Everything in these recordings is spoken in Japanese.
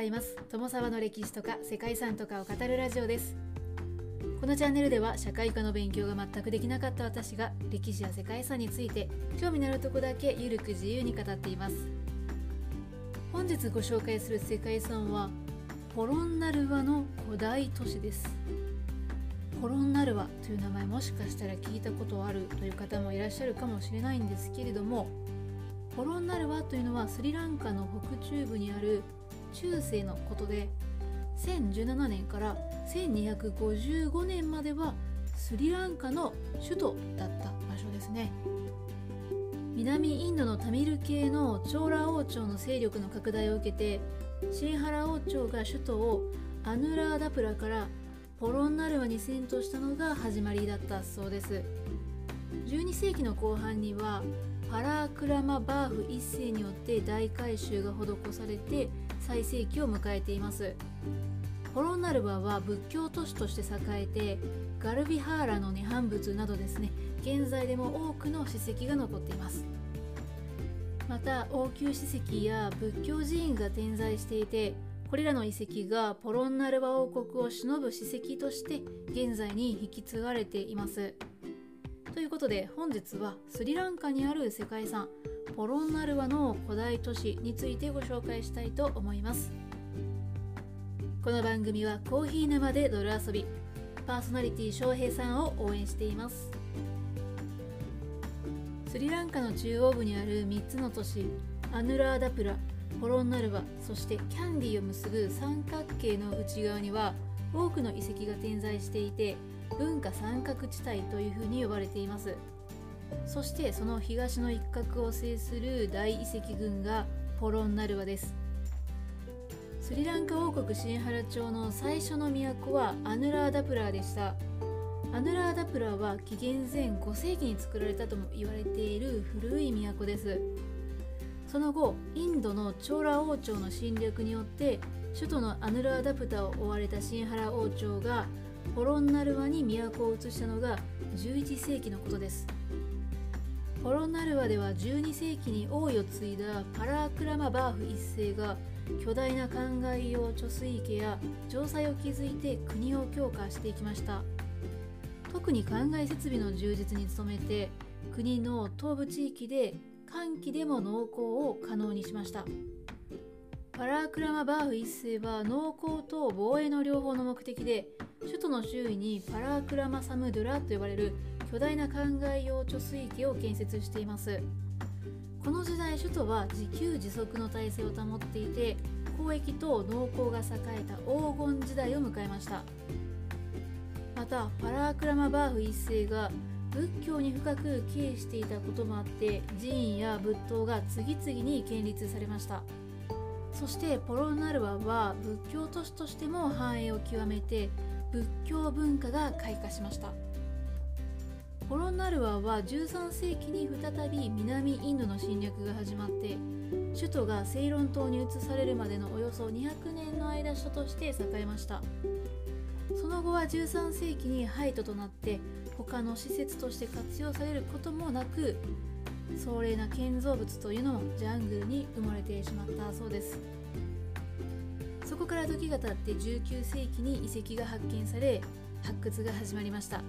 ざいます。友沢の歴史とか世界遺産とかを語るラジオです。このチャンネルでは社会科の勉強が全くできなかった私が歴史や世界遺産について興味のあるとこだけゆるく自由に語っています。本日ご紹介する世界遺産はポロンナルワの古代都市です。ポロンナルワという名前もしかしたら聞いたことあるという方もいらっしゃるかもしれないんですけれどもポロンナルワというのはスリランカの北中部にある中世のことで1017年から1255年まではスリランカの首都だった場所ですね。南インドのタミル系のチョーラ王朝の勢力の拡大を受けてシンハラ王朝が首都をアヌラーダプラからポロンナルワに遷都したのが始まりだったそうです。12世紀の後半にはパラークラマバーフ1世によって大改修が施されて最盛期を迎えています。ホロンナルバは仏教都市として栄えてガルビハーラの涅槃仏などですね。現在でも多くの史跡が残っています。また王宮史跡や仏教寺院が点在していてこれらの遺跡がポロンナルバ王国を忍ぶ史跡として現在に引き継がれています。ということで本日はスリランカにある世界遺産ポロンナルワの古代都市についてご紹介したいと思います。この番組はコーヒー沼で泥遊びパーソナリティ翔平さんを応援しています。スリランカの中央部にある3つの都市アヌラーダプラポロンナルワそしてキャンディを結ぶ三角形の内側には多くの遺跡が点在していて文化三角地帯というふうに呼ばれています。そしてその東の一角を制する大遺跡群がポロンナルワです。スリランカ王国シンハラ町の最初の都はアヌラーダプラーでした。アヌラーダプラーは紀元前5世紀に作られたとも言われている古い都です。その後インドのチョーラ王朝の侵略によって首都のアヌラーダプタを追われたシンハラ王朝がポロンナルワに都を移したのが11世紀のことです。ポロンナルワでは12世紀に王位を継いだパラークラマバーフ一世が巨大な灌漑用貯水池や城塞を築いて国を強化していきました。特に灌漑設備の充実に努めて国の東部地域で寒気でも農耕を可能にしました。パラークラマバーフ一世は農耕と防衛の両方の目的での周囲にパラークラマサムドゥラと呼ばれる巨大な灌漑用貯水池を建設しています。この時代首都は自給自足の体制を保っていて交易と農耕が栄えた黄金時代を迎えました。またパラークラマバーフ一世が仏教に深く帰依していたこともあって寺院や仏塔が次々に建立されました。そしてポロナルワは仏教都市としても繁栄を極めて仏教文化が開花しました。ポロナルワは13世紀に再び南インドの侵略が始まって首都がセイロン島に移されるまでのおよそ200年の間首都として栄えました。その後は13世紀に廃都となって他の施設として活用されることもなく壮麗な建造物というのもジャングルに埋もれてしまったそうです。から時が経って19世紀に遺跡が発見され発掘が始まりました。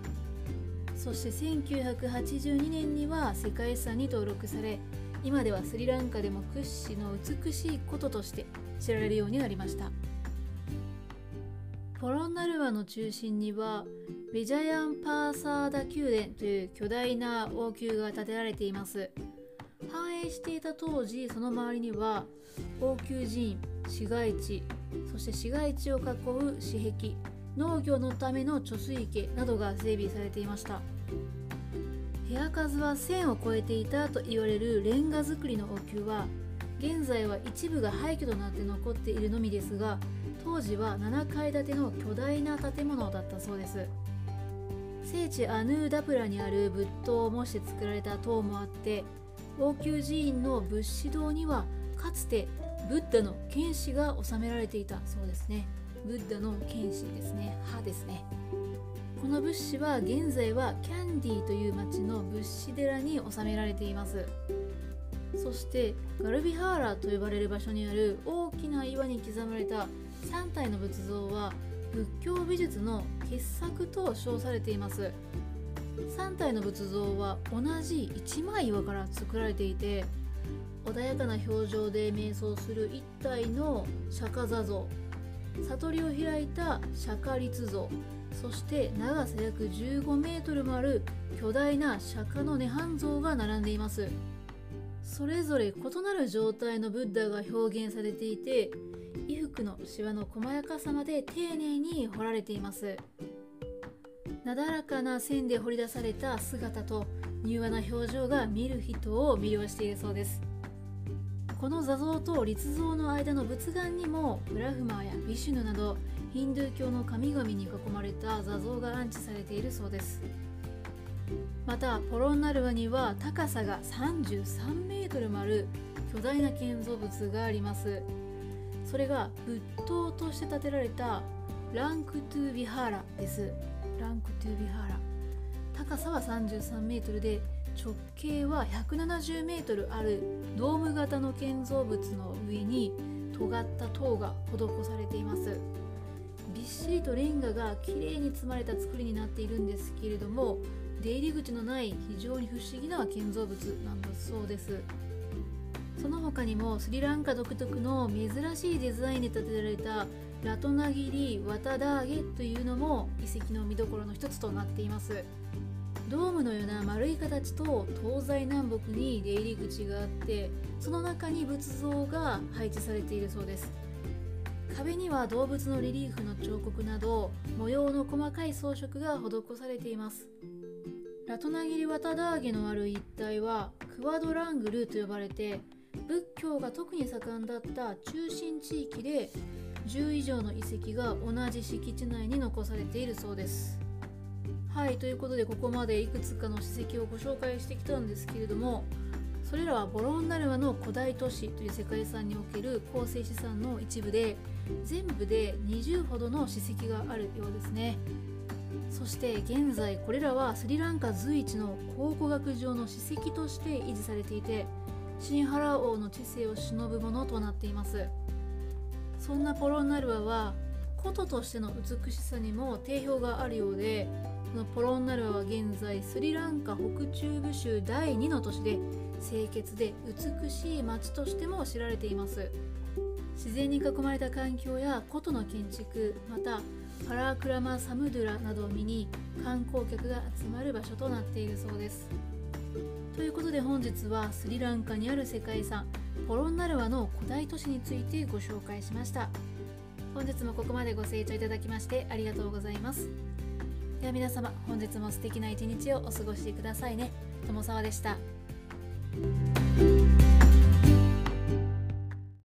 そして1982年には世界遺産に登録され今ではスリランカでも屈指の美しいこととして知られるようになりました。ポロンナルワの中心にはビジャヤンパーサーダ宮殿という巨大な王宮が建てられています。繁栄していた当時その周りには王宮寺院市街地そして市街地を囲う市壁農業のための貯水池などが整備されていました。部屋数は1000を超えていたと言われるレンガ造りの王宮は現在は一部が廃墟となって残っているのみですが当時は7階建ての巨大な建物だったそうです。聖地アヌーダプラにある仏塔を模して作られた塔もあって王宮寺院の仏師堂にはかつてブッダの剣士が収められていたそうですね。ブッダの剣士ですね。歯ですね。この仏師は現在はキャンディーという町の仏師寺に収められています。そしてガルビハーラと呼ばれる場所にある大きな岩に刻まれた3体の仏像は仏教美術の傑作と称されています。3体の仏像は同じ一枚岩から作られていて穏やかな表情で瞑想する一体の釈迦座像。悟りを開いた釈迦立像。そして長さ約15メートルもある巨大な釈迦の涅槃像が並んでいます。それぞれ異なる状態のブッダが表現されていて衣服のシワの細やかさまで丁寧に彫られています。なだらかな線で彫り出された姿と柔和な表情が見る人を魅了しているそうです。この座像と立像の間の仏眼にもブラフマーやビシュヌなどヒンドゥー教の神々に囲まれた座像が安置されているそうです。またポロンナルワには高さが33メートルもある巨大な建造物があります。それが仏塔として建てられたランクトゥービハーラです。ランクトゥビハラ高さは33メートルで直径は170メートルあるドーム型の建造物の上に尖った塔が施されています。びっしりとレンガがきれいに積まれた作りになっているんですけれども出入り口のない非常に不思議な建造物なんだそうです。その他にもスリランカ独特の珍しいデザインで建てられたラトナギリ・ワタダーゲというのも遺跡の見どころの一つとなっています。ドームのような丸い形と東西南北に出入り口があってその中に仏像が配置されているそうです。壁には動物のリリーフの彫刻など模様の細かい装飾が施されています。ラトナギリワタダーゲのある一帯はクワドラングルと呼ばれて仏教が特に盛んだった中心地域で10以上の遺跡が同じ敷地内に残されているそうです。はいということでここまでいくつかの史跡をご紹介してきたんですけれどもそれらはボロンナルワの古代都市という世界遺産における構成資産の一部で全部で20ほどの史跡があるようですね。そして現在これらはスリランカ随一の考古学上の史跡として維持されていてシンハラ王の知性を忍ぶものとなっています。そんなポロンナルワは古都としての美しさにも定評があるようでこのポロンナルワは現在スリランカ北中部州第2の都市で清潔で美しい街としても知られています。自然に囲まれた環境や古都の建築またパラークラマ・サムドゥラなどを見に観光客が集まる場所となっているそうです。ということで本日はスリランカにある世界遺産ポロンナルワの古代都市についてご紹介しました。本日もここまでご清聴いただきましてありがとうございます。では皆様本日も素敵な一日をお過ごしくださいね。友沢でした。